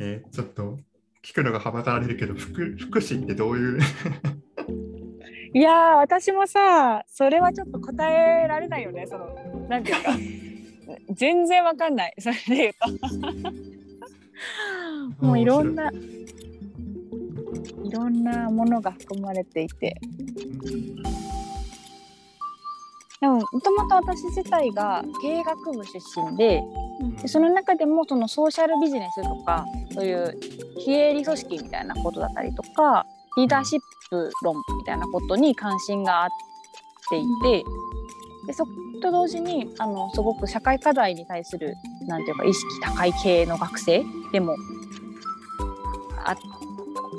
え？ーちょっと聞くのがはばかられるけど福福祉ってどういう？いやー私もさそれはちょっと答えられないよね。そのなんていうか。全然わかんない。それで言うと。もういろんない。ろんなものが含まれていてでももともと私自体が経営学部出身ででその中でもそのソーシャルビジネスとかそういう非営利組織みたいなことだったりとかリーダーシップ論みたいなことに関心があっていてでそこと同時にあのすごく社会課題に対するなんていうか意識高い系の学生でもあっ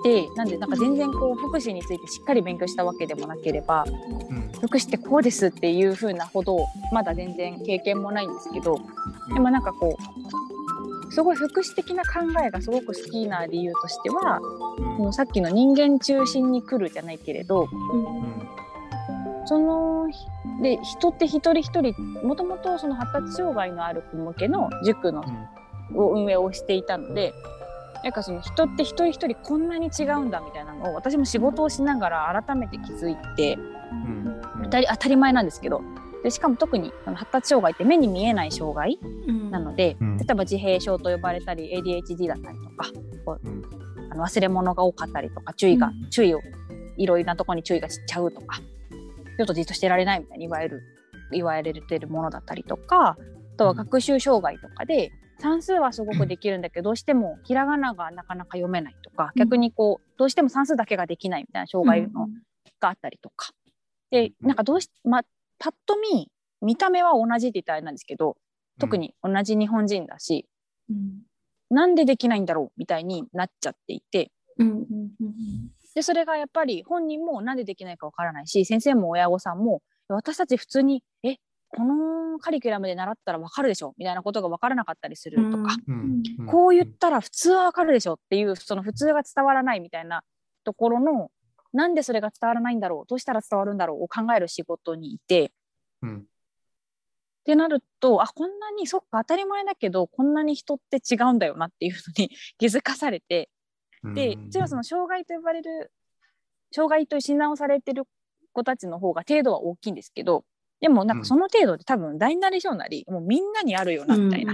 てなんでなんか全然こう福祉についてしっかり勉強したわけでもなければうん。福祉ってこうですっていう風なほどまだ全然経験もないんですけどでもなんかこうすごい福祉的な考えがすごく好きな理由としてはうん。さっきの人間中心に来るじゃないけれどうん。そので人って一人一人もともとその発達障害のある子向けの塾のを運営をしていたのでなんかその人って一人一人こんなに違うんだみたいなのを私も仕事をしながら改めて気づいてうん。当たり当たり前なんですけどでしかも特に発達障害って目に見えない障害なので、うん。例えば自閉症と呼ばれたり ADHD だったりとかこううん。あの忘れ物が多かったりとか注意が、うん。注意をいろいろなところに注意がしちゃうとかちょっとじっとしてられないみたいに言われる言われてるものだったりとかあとは学習障害とかで算数はすごくできるんだけどどうしてもひらがながなかなか読めないとか逆にこうどうしても算数だけができないみたいな障害の、があったりとか。でなんかどうしまパッと見見た目は同じって言ったらあれなんですけど特に同じ日本人だし、うん。なんでできないんだろうみたいになっちゃっていて。でそれがやっぱり本人もなんでできないかわからないし先生も親御さんも私たち普通にえこのカリキュラムで習ったらわかるでしょみたいなことがわからなかったりするとか、こう言ったら普通はわかるでしょっていうその普通が伝わらないみたいなところのなんでそれが伝わらないんだろうどうしたら伝わるんだろうを考える仕事にいてうん。ってなるとあこんなにそっか当たり前だけどこんなに人って違うんだよなっていうのに 気づかされてでもちろんその障害と呼ばれる障害と診断をされてる子たちの方が程度は大きいんですけどでもなんかその程度で多分大なり小なりもうみんなにあるよなみたいな。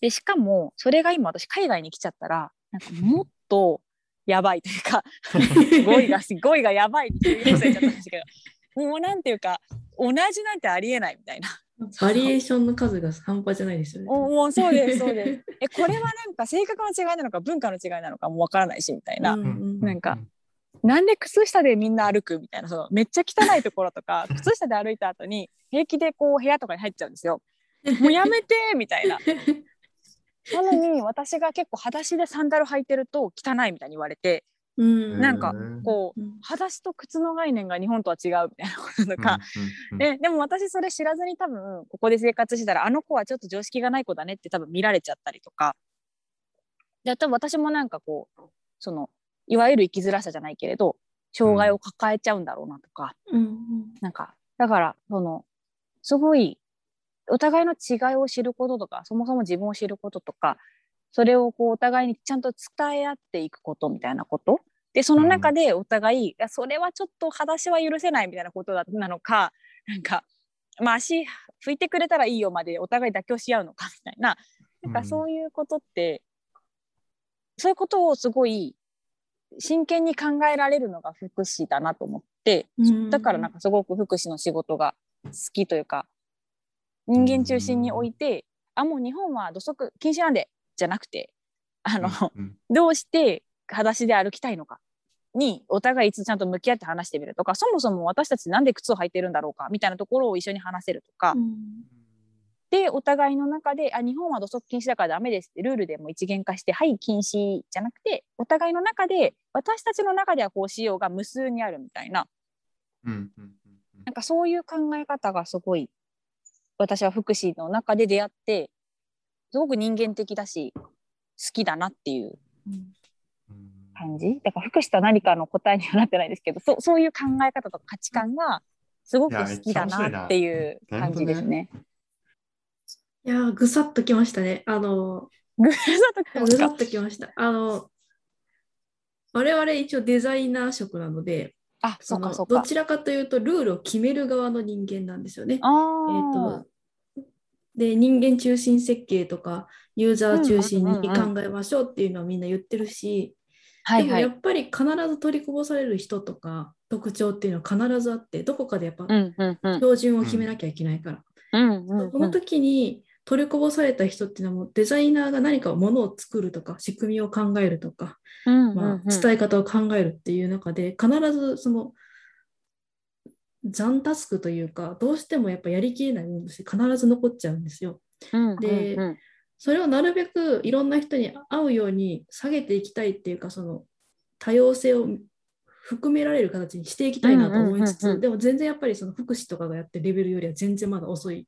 でしかもそれが今私海外に来ちゃったらなんかもっとやばいというか 語彙が語彙がやばいって言いされちゃったんですけどもうなんていうか同じなんてありえないみたいな。バリエーションの数が半端じゃないですよね。おもうそうですそうです。えこれはなんか性格の違いなのか文化の違いなのかもわからないしみたいな。うんうんなんかなんで靴下でみんな歩くみたいなそのめっちゃ汚いところとか 靴下で歩いた後に平気でこう部屋とかに入っちゃうんですよ。もうやめてみたいな。なのに私が結構裸足でサンダル履いてると汚いみたいに言われてうん。なんかうんこううん。裸足と靴の概念が日本とは違うみたいなこととか、うんででも私それ知らずに多分ここで生活してたらあの子はちょっと常識がない子だねって多分見られちゃったりとか。で多分私もなんかこうそのいわゆる生きづらさじゃないけれど障害を抱えちゃうんだろうなとか、うん。なんかだからそのすごいお互いの違いを知ることとかそもそも自分を知ることとかそれをこうお互いにちゃんと伝え合っていくことみたいなこと。でその中でお互い、いやそれはちょっと裸足は許せないみたいなことだなのかなんか、まあ、足拭いてくれたらいいよまでお互い妥協し合うのかみたいな。なんかそういうことって、そういうことをすごい真剣に考えられるのが福祉だなと思って、うん。だからなんかすごく福祉の仕事が好きというか人間中心に置いて、あもう日本は土足禁止なんでじゃなくてあの、うんどうして裸足で歩きたいのかにお互いいつちゃんと向き合って話してみるとかそもそも私たちなんで靴を履いてるんだろうかみたいなところを一緒に話せるとか、うんでお互いの中であ日本は土足禁止だからダメですってルールでも一元化してはい禁止じゃなくてお互いの中で私たちの中ではこうしようが無数にあるみたいな。うんなんかそういう考え方がすごい私は福祉の中で出会ってすごく人間的だし好きだなっていううん。感じだから福祉とは何かの答えにはなってないですけどそそういう考え方とか価値観がすごく好きだなっていう感じですね。いやーぐさっときましたね。あのぐさっとぐさっときました。あの、我々一応デザイナー職なので、あ、そそうのかそうか。どちらかというとルールを決める側の人間なんですよね。あえーー、とで人間中心設計とかユーザー中心にうんうんうん考えましょうっていうのはみんな言ってるし。でもやっぱり必ず取りこぼされる人とか特徴っていうのは必ずあってどこかでやっぱうんうんうん。標準を決めなきゃいけないから、うんうんこの時に取りこぼされた人っていうのはもうデザイナーが何かものを作るとか仕組みを考えるとか、うんまあ、伝え方を考えるっていう中で必ずその残タスクというかどうしてもやっぱやりきれないものとして必ず残っちゃうんですよ。うんでうんうん。それをなるべくいろんな人に合うように下げていきたいっていうかその多様性を含められる形にしていきたいなと思いつつ、うんうんうんうん。でも全然やっぱりその福祉とかがやってるレベルよりは全然まだ遅い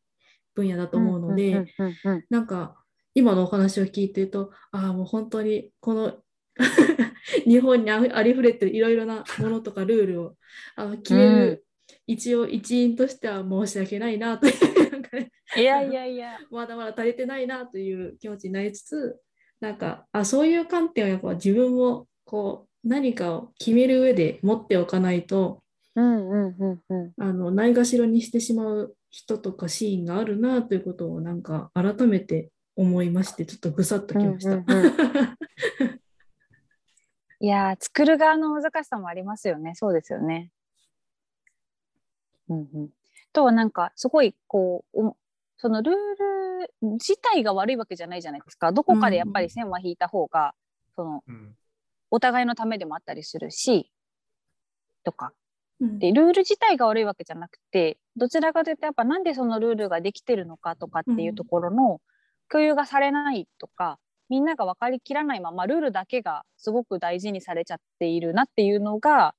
分野だと思うので、うんうんうんうんなんか今のお話を聞いてるとああもう本当にこの 日本にありふれてるいろいろなものとかルールをあの決める、一応一員としては申し訳ないなというなんかねいやいやいや。まだまだ足りてないなという気持ちになりつつなんかあそういう観点をやっぱ自分もこう何かを決める上で持っておかないとうんうんうんうん。あのないがしろにしてしまう人とかシーンがあるなということをなんか改めて思いましてちょっとぐさっときました。うんうん いやー作る側の難しさもありますよね。そうですよね。うんうん。とはなんかすごいこうおそのルール自体が悪いわけじゃないじゃないですか。どこかでやっぱり線は引いた方が、そのうんお互いのためでもあったりするしとかうんでルール自体が悪いわけじゃなくてどちらかというとやっぱなんでそのルールができてるのかとかっていうところの共有がされないとか、みんなが分かりきらないままルールだけがすごく大事にされちゃっているなっていうのが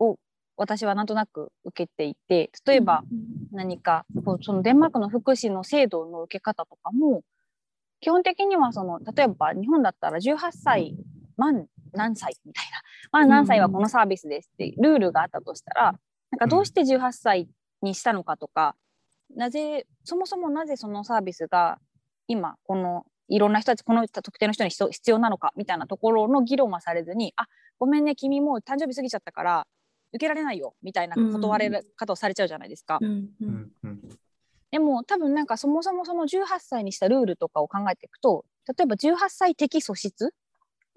うん。私はなんとなく受けていて例えば何かそのデンマークの福祉の制度の受け方とかも基本的にはその例えば日本だったら18歳満何歳？みたいな、まあ、何歳はこのサービスですってルールがあったとしたらなんかどうして18歳にしたのかとか、なぜそもそもなぜそのサービスが今このいろんな人たちこの特定の人に必要なのかみたいなところの議論はされずにあごめんね君もう誕生日過ぎちゃったから受けられないよみたいな断れる方をされちゃうじゃないですか。うんううんんうん。でも多分なんかそもそもその18歳にしたルールとかを考えていくと例えば18歳的素質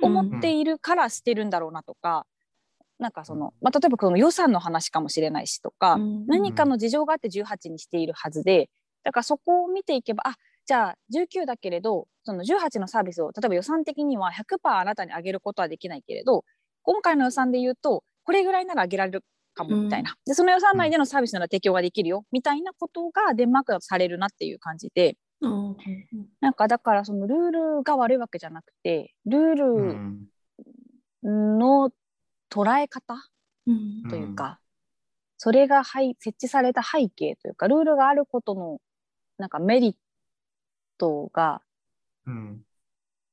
を持っているからしてるんだろうなとか、なんかその、まあ、例えばこの予算の話かもしれないしとか、うん。何かの事情があって18にしているはずでだからそこを見ていけばあじゃあ19だけれどその18のサービスを例えば予算的には100%あなたにあげることはできないけれど今回の予算で言うとこれぐらいならあげられるかもみたいな、でその予算内でのサービスなら提供ができるよみたいなことがデンマークだとされるなっていう感じで。うんなんかだからそのルールが悪いわけじゃなくてルーうルんの捉え方うんというか、それがはい設置された背景というかルールがあることのなんかメリットがうん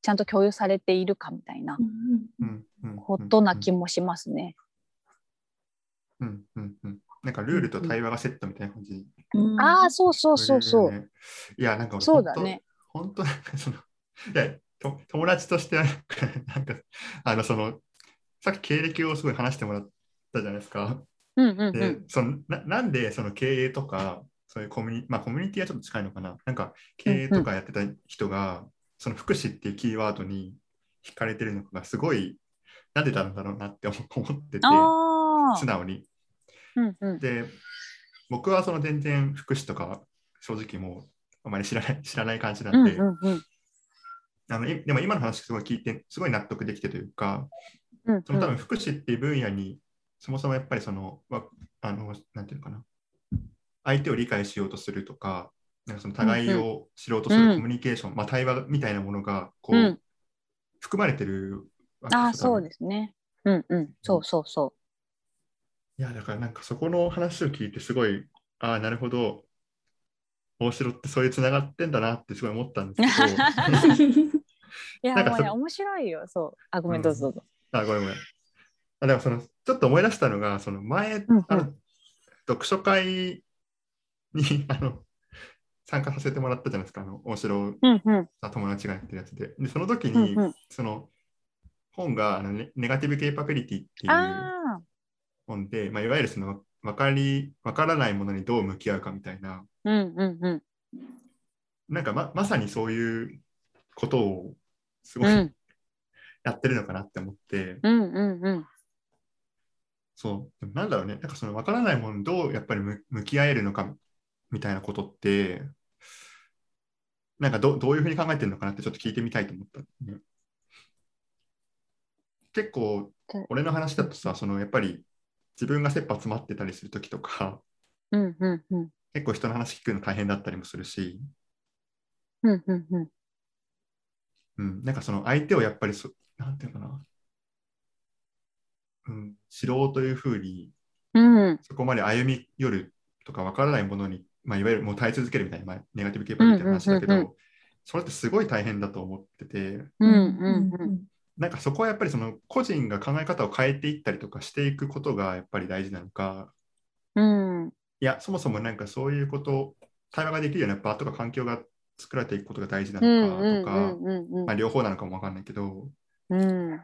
ちゃんと共有されているかみたいなことな気もしますね。うんうんうんなんかルールと対話がセットみたいな感じ。うんああそうそうそうそう。ねいや、なんか俺そうだね。本当、なんかその、いや、と友達としては、なんか、あの、その、さっき経歴をすごい話してもらったじゃないですか。うんうんうで、ん。そのななんでその経営とか、そういうコミュニまあコミュニティはちょっと近いのかな。なんか経営とかやってた人が、その福祉っていうキーワードに惹かれてるのかがすごい、なんでなんだろうなって思思ってて。素直に。うんうん。で、僕はその全然福祉とか正直もうあまり知らない 知らない感じなうんんで、うんうん。あのいでも今の話すごい聞いて、すごい納得できてというか、うんその多分福祉っていう分野に、そもそもやっぱりその、わあのなんていうのかな、相手を理解しようとするとか、なんかその互いを知ろうとするうん。コミュニケーション、まあ、対話みたいなものがこう、うん。含まれてるわけああ、ですよそうですね。うんうん。そうそうそいや、だからなんかそこの話を聞いて、すごい、ああ、なるほど、大城ってそういうつながってんだなってすごい思ったんですけど、う。いや、なんかね、面白いよ。そう。あ、ごめん、どうぞどうぞ。あ、ごめんごめん。あ、だからその、ちょっと思い出したのが、その前、うんうんあの読書会に、あの、参加させてもらったじゃないですか、あの大城うんうんさん友達がやってるやつで。で、その時に、うんうんその本があのネネガティブ・ケイパビリティっていうあ本で、まあ、いわゆるその分かり分からないものにどう向き合うかみたいな、あうんうんうん。なんかままさにそういうことをすごいうん。やってるのかなって思って、うんうんうん。そう、なんだろうね、なんかその分からないものにどうやっぱり向向き合えるのかみたいなことって、なんかどどういうふうに考えてるのかなってちょっと聞いてみたいと思った、ね。結構で、俺の話だとさ、そのやっぱり自分が切羽詰まってたりするときとか、うんうんうん。結構人の話聞くの大変だったりもするし、うんうんうん。うん、なんかその相手をやっぱりそ、なんていうのかな、うん、知ろうというふうにうん。そこまで歩み寄るとか分からないものに、まあ、いわゆるもう耐え続けるみたいな、まあ、ネガティブケーパビリティの話だけど、それってすごい大変だと思ってて、うんうんうんなんかそこはやっぱりその個人が考え方を変えていったりとかしていくことがやっぱり大事なのか、うん。いや、そもそもなんかそういうこと、対話ができるような場とか環境が作られていくことが大事なうんのかとか、両方なのかも分かんないけど、うん。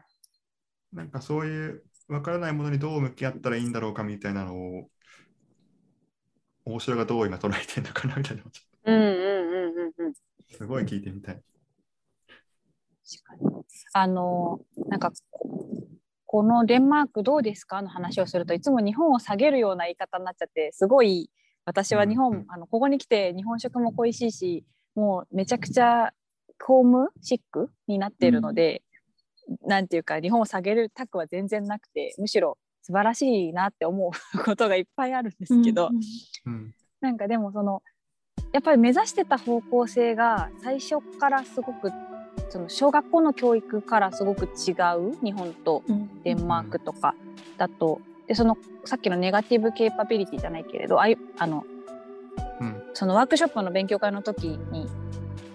なんかそういう分からないものにどう向き合ったらいいんだろうかみたいなのを、大城がどう今捉えてるのかなみたいなのをちょっうんうんうんうんうん。とすごい聞いてみたい。確かにあのなんかこのデンマークどうですかの話をするといつも日本を下げるような言い方になっちゃってすごい私は日本、うん。うんあのここに来て日本食も恋しいしもうめちゃくちゃホームシックになっているので、なんていうか日本を下げるたくは全然なくてむしろ素晴らしいなって思うことがいっぱいあるんですけど、うん。なんかでもそのやっぱり目指してた方向性が最初からすごくその小学校の教育からすごく違う日本とデンマークとかだとでそのさっきのネガティブケーパビリティじゃないけれどあいあのうん。そのワークショップの勉強会の時に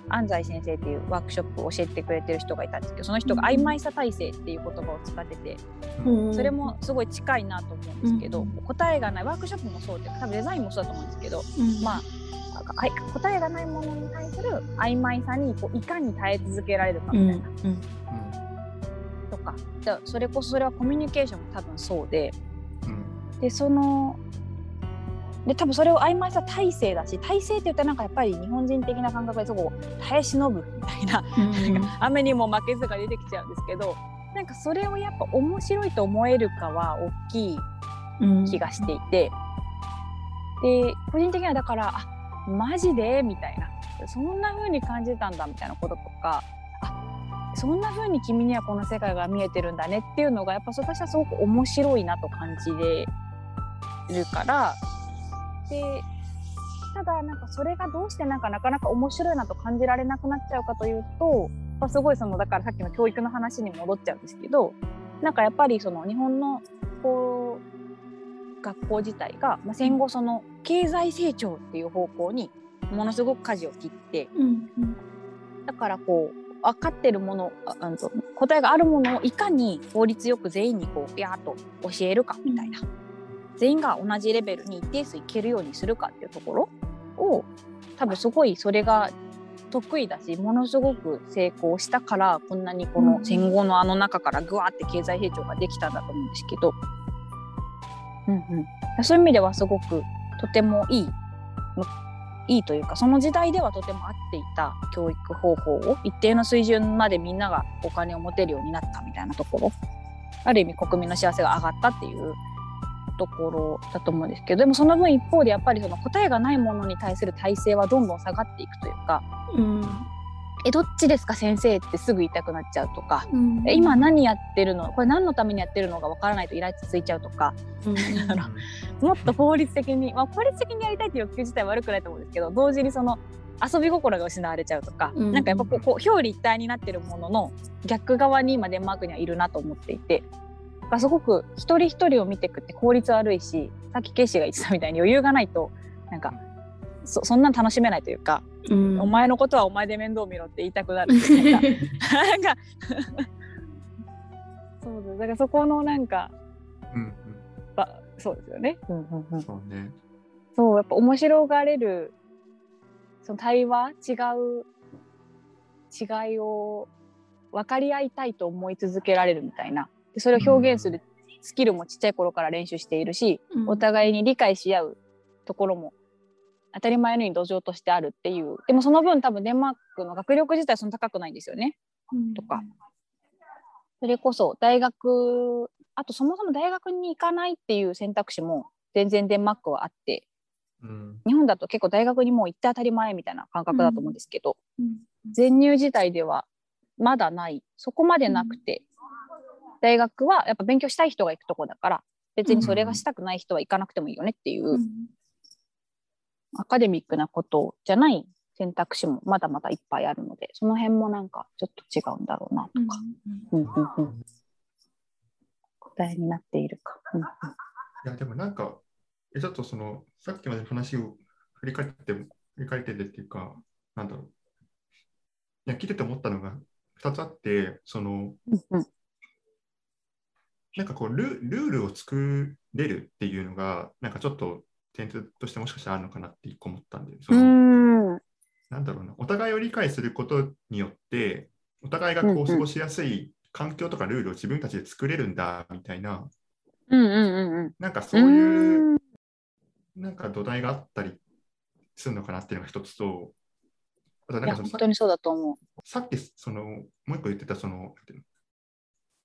安西先生っていうワークショップを教えてくれてる人がいたんですけどその人が曖昧さ体制っていう言葉を使っててうん。それもすごい近いなと思うんですけど、うん。答えがない。ワークショップもそうっていうか多分デザインもそうだと思うんですけどうん。まあ答えがないものに対する曖昧さにこういかに耐え続けられるかうんみたいな、とか。でそれこそそれはコミュニケーションも多分そうで。うん。でそので多分それを曖昧さ体制だし体制って言ったらなんかやっぱり日本人的な感覚でそこを耐え忍ぶみたいな。雨にも負けずが出てきちゃうんですけどなんかそれをやっぱ面白いと思えるかは大きい気がしていて、で個人的にはだからあマジで？みたいなそんな風に感じたんだみたいなこととかあそんな風に君にはこの世界が見えてるんだねっていうのがやっぱ私はすごく面白いなと感じるから。でただなんかそれがどうしてなんかなかなか面白いなと感じられなくなっちゃうかというと、まあ、すごいそのだからさっきの教育の話に戻っちゃうんですけどなんかやっぱりその日本のこう学校自体が、まあ、戦後その経済成長っていう方向にものすごく舵を切ってだからこう分かってるものああの答えがあるものをいかに効率よく全員にこうビャーっと教えるかみたいな、全員が同じレベルに一定数いけるようにするかっていうところを多分すごいそれが得意だしものすごく成功したからこんなにこの戦後のあの中からぐわーって経済成長ができたんだと思うんですけど、うんうん、そういう意味ではすごくとてもいい。いいというかその時代ではとても合っていた教育方法を一定の水準までみんながお金を持てるようになったみたいなところ。ある意味国民の幸せが上がったっていうところだと思うんですけどでもその分一方でやっぱりその答えがないものに対する体制はどんどん下がっていくというか「うん。えどっちですか先生?」ってすぐ言いたくなっちゃうとか「え今何やってるの？これ何のためにやってるのがわからないとイラついちゃうとかあのもっと効率的に、まあ、効率的にやりたいって欲求自体は悪くないと思うんですけど同時にその遊び心が失われちゃうとか、うんなんかやっぱこうこう表裏一体になってるものの逆側に今デンマークにはいるなと思っていて。すごく一人一人を見ていくって効率悪いしさっきケイシーが言ってたみたいに余裕がないとなんかそそんなん楽しめないというか、お前のことはお前で面倒見ろって言いたくなる。みたいななんかそうです。だからそこのなんかうんばそうですよね。うんうんううん。ん、そうね。そうやっぱ面白がれるその対話違う違いを分かり合いたいと思い続けられるみたいな。でそれを表現するスキルもちっちゃい頃から練習しているし、うん。お互いに理解し合うところも当たり前のように土壌としてあるっていう。でもその分多分デンマークの学力自体はそんな高くないんですよね。うん。とか。それこそ大学あとそもそも大学に行かないっていう選択肢も全然デンマークはあって。うん。日本だと結構大学にもう行って当たり前みたいな感覚だと思うんですけど、うん。全入時代ではまだない。そこまでなくて、大学はやっぱ勉強したい人が行くとこだから。別にそれがしたくない人は行かなくてもいいよねっていう、うんアカデミックなことじゃない選択肢もまだまだいっぱいあるのでその辺もなんかちょっと違うんだろうなとか、うんうんうん。答えになっているか。うんうん。いや、でもなんか、えちょっとその、さっきまでの話を振り返って、振り返っててっていうか、なんだろう。いや、聞いてて思ったのが2つあって、その、うんうん。なんかこうル、ルールを作れるっていうのが、なんかちょっと点としてもしかしたらあるのかなって一個思ったんで、そうのなんだろうな、お互いを理解することによって、お互いがこう過ごしやすい環境とかルールを自分たちで作れるんだみたいな、うんうんうんうん。なんかそういうなんか土台があったりするのかなっていうのが一つと、あとなんかそのさ本当にそうだと思う。さっきそのもう一個言ってたその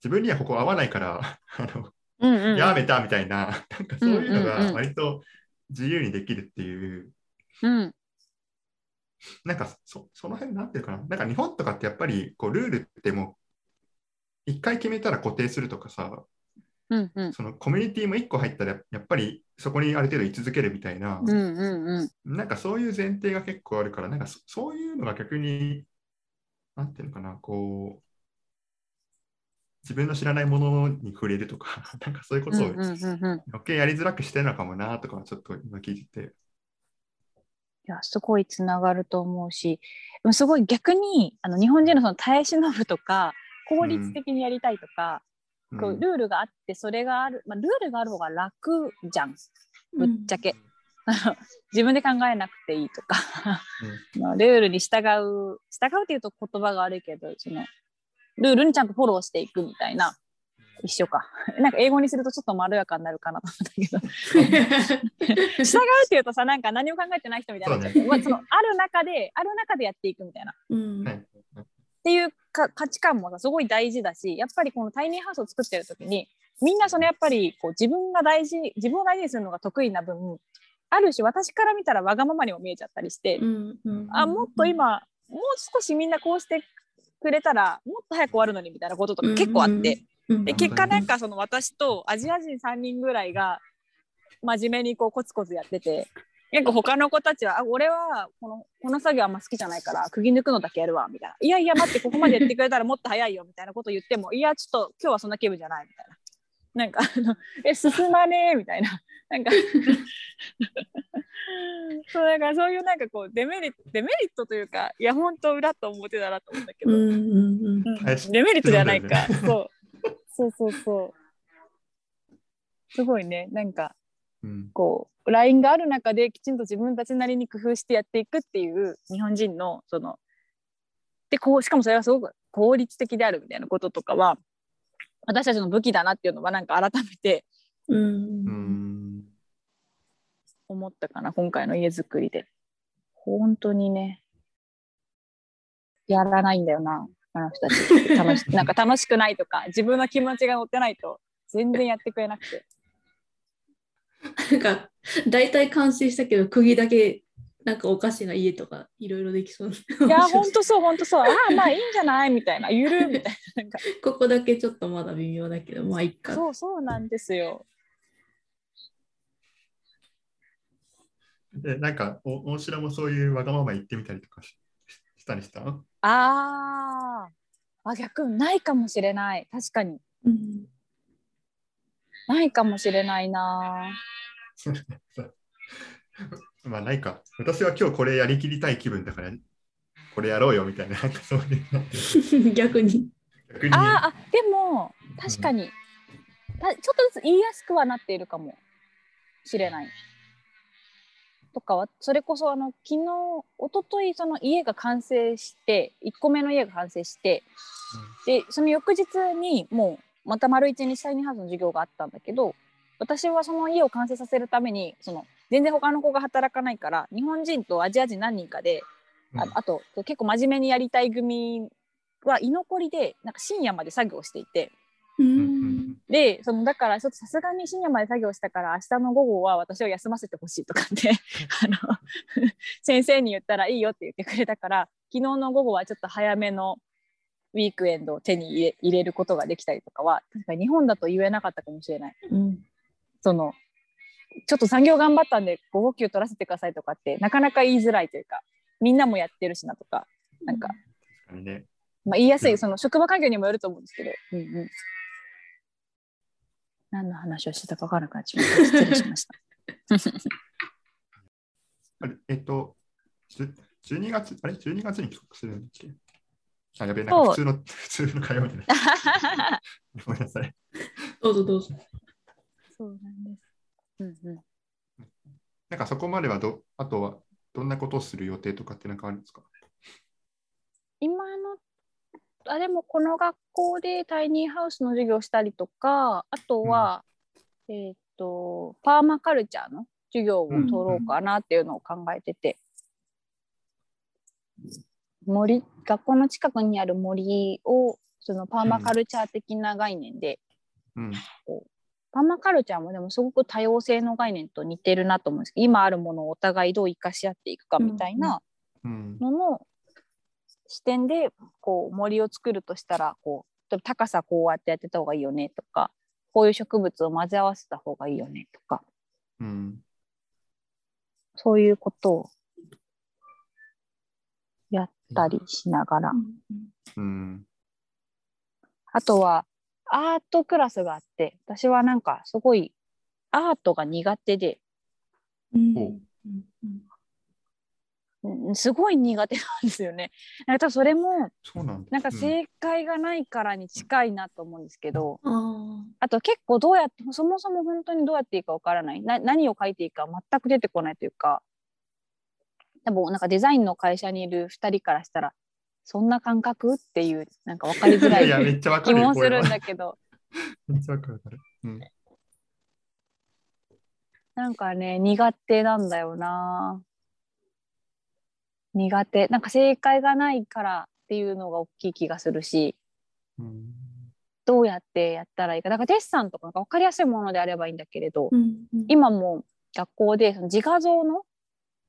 自分にはここ合わないから あの、うんうんうん。やめたみたいな、なんかそういうのが割と自由にできるっていう、うん。なんかそその辺なんていうかな、なんか日本とかってやっぱりこうルールってもう一回決めたら固定するとかさ、うんうん。そのコミュニティも一個入ったらやっぱりそこにある程度居続けるみたいな、うんうんうん。なんかそういう前提が結構あるから、なんかそそういうのが逆に、なんていうのかな、こう、自分の知らないものに触れるとか、なんかそういうことをうんうんうんうん。余計やりづらくしてるのかもなとか、ちょっと今聞いてて。いやすごいつながると思うしでもすごい逆にあの日本人のその耐え忍ぶとか効率的にやりたいとか、こうルールがあってそれがある、まあ、ルールがある方が楽じゃん。ぶっちゃけ、あ の自分で考えなくていいとか。まあルールに従う従うっていうと言葉が悪いけどそのルールにちゃんとフォローしていくみたいな。一緒か。なんか英語にするとちょっとまろやかになるかなと思ったけど。従うっていうとさなんか何も考えてない人みたいにな。っちゃって、まあ、そのある中である中でやっていくみたいな。っうん。はい。ていうか価値観もさすごい大事だしやっぱりこのタイニーハウスを作ってる時にみんなそのやっぱりこう自分が大事自分を大事にするのが得意な分ある種私から見たらわがままにも見えちゃったりして、うん。うん。あもっと今もう少しみんなこうしてくれたらもっと早く終わるのにみたいなこととか結構あって、うん。で結果なんかその私とアジア人3人ぐらいが真面目にこうコツコツやってて結構他の子たちは「あ俺はこのこの作業あんま好きじゃないから釘抜くのだけやるわ」みたいな「いやいや待ってここまでやってくれたらもっと早いよ」みたいなこと言っても「いやちょっと今日はそんな気分じゃない」みたいな。なんかあの「え進まねえ」みたいななんか。そうだからそういうなんかこうデメリットデメリットというかいや本当裏と表だなと思うんだけど、うんうんうんデメリットじゃないか、そう そう。そうそうそう。すごいね。なんかうん。こう LINE がある中できちんと自分たちなりに工夫してやっていくっていう日本人のそのでこうしかもそれはすごく効率的であるみたいなこととかは私たちの武器だなっていうのはなんか改めてうん。うん思ったかな今回の家づくりで。本当にね。やらないんだよなあの人たち。楽しなんか楽しくないとか自分の気持ちが乗ってないと全然やってくれなくて。なんか大体完成したけど釘だけなんかおかしな家とかいろいろできそういや本当そう本当そう。ああまあいいんじゃない？みたいな。ゆるみたいな。なんか。ここだけちょっとまだ微妙だけどまあいっか。そうそうなんですよで、なんか、お大城もそういうわがまま言ってみたりとかしたりした？あー。あ逆にないかもしれない。確かに。うん。ないかもしれないな。まあ、ないか。私は今日これやりきりたい気分だから、これやろうよみたいな、なんかそういう、逆に。逆に、あーあでも確かに、たちょっとずつ言いやすくはなっているかもしれないとかはそれこそあの昨日一昨日その家が完成して1個目の家が完成してでその翌日にもうまた丸一日タイニーハウスの授業があったんだけど私はその家を完成させるためにその全然他の子が働かないから日本人とアジア人何人かでうん。ああと結構真面目にやりたい組は居残りでなんか深夜まで作業していてううんんでそのだからちょっとさすがに深夜まで作業したから明日の午後は私を休ませてほしいとかってあの先生に言ったらいいよって言ってくれたから昨日の午後はちょっと早めのウィークエンドを手に入れ入れることができたりとかは確かに日本だと言えなかったかもしれない。うん。そのちょっと産業頑張ったん。で午後休取らせてくださいとかってなかなか言いづらいというかみん。なもやってるしなとかなん。か、確かにね。まあ、言いやすいその職場環境にもよると思うん。ですけど、うん。うん、何の話をしてたか分からなくなっちゃいました失礼しました。あれえっと、じゅ12月、あれ ?12 月に帰国するんだっけ？あ、やべえ、なんか普通の、普通の会話になっちゃった ごめんなさい。どうぞどうぞ。そうなんです。うんうん、なんかそこまではど、あとはどんなことをする予定とかってなんかあるんですか？今のあでもこの学校でタイニーハウスの授業をしたりとかあとは、えっ、とパーマカルチャーの授業を取ろうかなっていうのを考えてて、森学校の近くにある森をそのパーマカルチャー的な概念で、うん。パーマカルチャーもでもすごく多様性の概念と似てるなと思うんですけど今あるものをお互いどう生かし合っていくかみたいなうん。のの視点でこう森を作るとしたらこう高さこうやってやってた方がいいよねとかこういう植物を混ぜ合わせた方がいいよねとか。うん。そういうことをやったりしながら、うん。あとはアートクラスがあって私はなんかすごいアートが苦手で、すごい苦手なんですよね。なんか多分それもそうなんだ。なんかうん正解がないからに近いなと思うんですけど、ああと結構どうやってそもそも本当にどうやっていいかわからないな何を書いていいか全く出てこないというか多分なんかデザインの会社にいる2人からしたらそんな感覚っていうなんか分かりづらいや、めいっちゃわかるよ。気もするんだけどめっちゃわかるわかる。うん。なんかね苦手なんだよな苦手。なんか正解がないからっていうのが大きい気がするし。うん。どうやってやったらいいか。だからデッサンとかなんか分かりやすいものであればいいんだけれど、うんうん。今も学校でその自画像の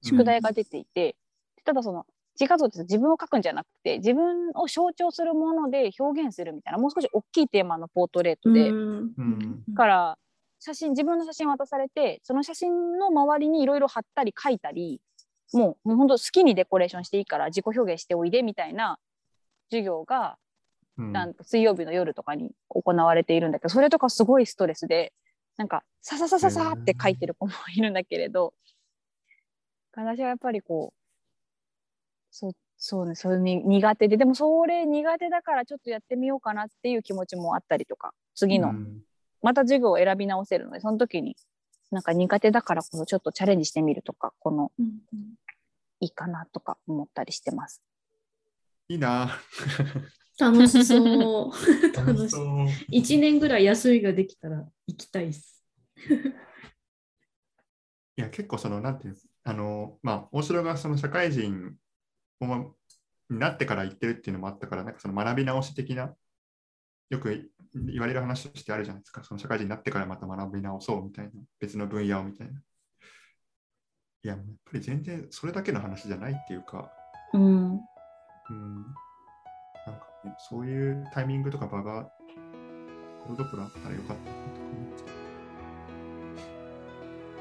宿題が出ていて、ただその自画像って自分を描くんじゃなくて自分を象徴するもので表現するみたいなもう少し大きいテーマのポートレートで、うん。から写真自分の写真渡されてその写真の周りにいろいろ貼ったり書いたりもうもう本当好きにデコレーションしていいから自己表現しておいでみたいな授業がうん。なんと水曜日の夜とかに行われているんだけどそれとかすごいストレスでなんかさささささって書いてる子もいるんだけれど私はやっぱりこうそうそうねそれに苦手ででもそれ苦手だからちょっとやってみようかなっていう気持ちもあったりとか次の、うん。また授業を選び直せるのでその時になんか苦手だからこそちょっとチャレンジしてみるとかこのうんいいかなとか思ったりしてます。いいな。楽しそう。楽しそう。そう。1年ぐらい休みができたら行きたいです。いや、結構その、なんていうの、あの、まあ、大城がその社会人になってから行ってるっていうのもあったから、なんかその学び直し的な、よく言われる話としてあるじゃないですか。その社会人になってからまた学び直そうみたいな、別の分野をみたいな。いや、やっぱり全然それだけの話じゃないっていうか、うん。うん、なんか、ね、そういうタイミングとか場が、どころあったらよかったなとか思っちゃう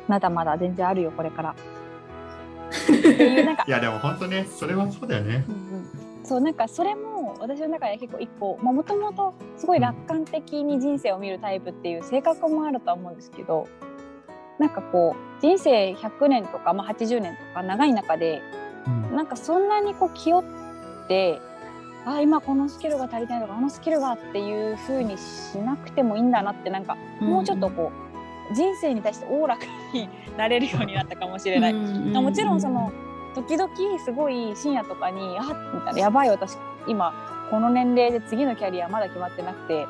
まだまだ全然あるよこれから。いや、でも本当ね、それはそうだよね。そうなんかそれも私の中で結構一個もともとすごい楽観的に人生を見るタイプっていう性格もあるとは思うんですけどなんかこう人生100年とか、まあ、80年とか長い中でうん。なんかそんなにこう気負ってあ今このスキルが足りないとかあのスキルがっていう風にしなくてもいいんだなってなんかもうちょっとこう人生に対しておおらかになれるようになったかもしれない。もちろんその時々すごい深夜とかに「あみたいな「やばい私今この年齢で次のキャリアまだ決まってなくて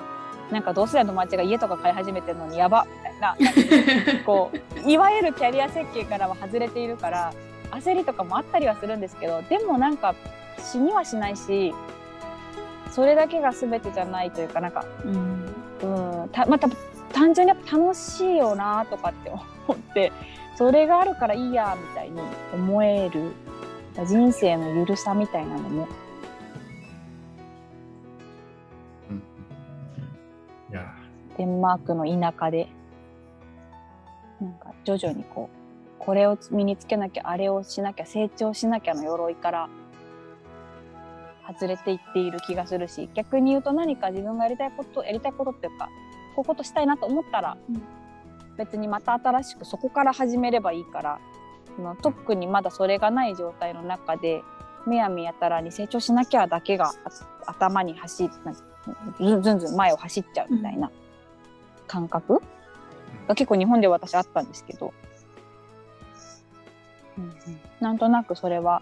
なんか同世代の友達が家とか買い始めてるのにやば」みたいな こういわゆるキャリア設計からは外れているから焦りとかもあったりはするんですけどでもなんか死にはしないしそれだけが全てじゃないというかなんか、うん、うんたまた単純にやっぱ楽しいよなとかって 思ってそれがあるからいいやみたいに思える人生のゆるさみたいなのも。デンマークの田舎でなんか徐々にこうこれを身につけなきゃあれをしなきゃ成長しなきゃの鎧から外れていっている気がするし逆に言うと何か自分がやりたいことやりたいことっていうかこういうことしたいなと思ったら、うん、別にまた新しくそこから始めればいいからの特にまだそれがない状態の中でむやみやたらに成長しなきゃだけが頭に走ずんずんずん前を走っちゃうみたいな感覚？が結構日本で私あったんですけど、うんうん、なんとなくそれは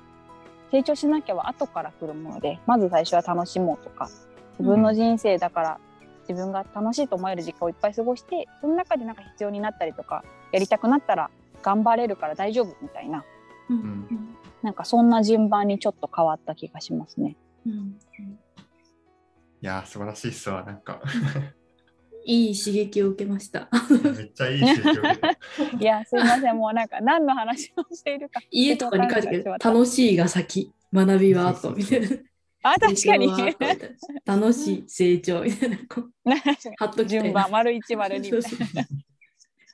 成長しなきゃは後から来るものでまず最初は楽しもうとか自分の人生だから自分が楽しいと思える時間をいっぱい過ごしてその中でなんか必要になったりとかやりたくなったら頑張れるから大丈夫みたいな、うん、なんかそんな順番にちょっと変わった気がしますね。うん、いや素晴らしいっすわなんかいい刺激を受けました。めっちゃいい刺激を受けた。いや、すみません、もうなんか何の話をしているか。家とかに書いてる楽しいが先、学びは後みたいな。あ、確かに。楽しい成長みたいな。はっと順番、丸一丸二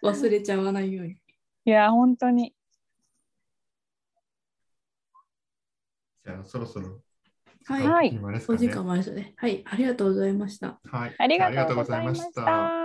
忘れちゃわないように。いや、本当に。じゃあ、そろそろはい、お時間もありそうで、はい、ありがとうございました。はい、ありがとうございました。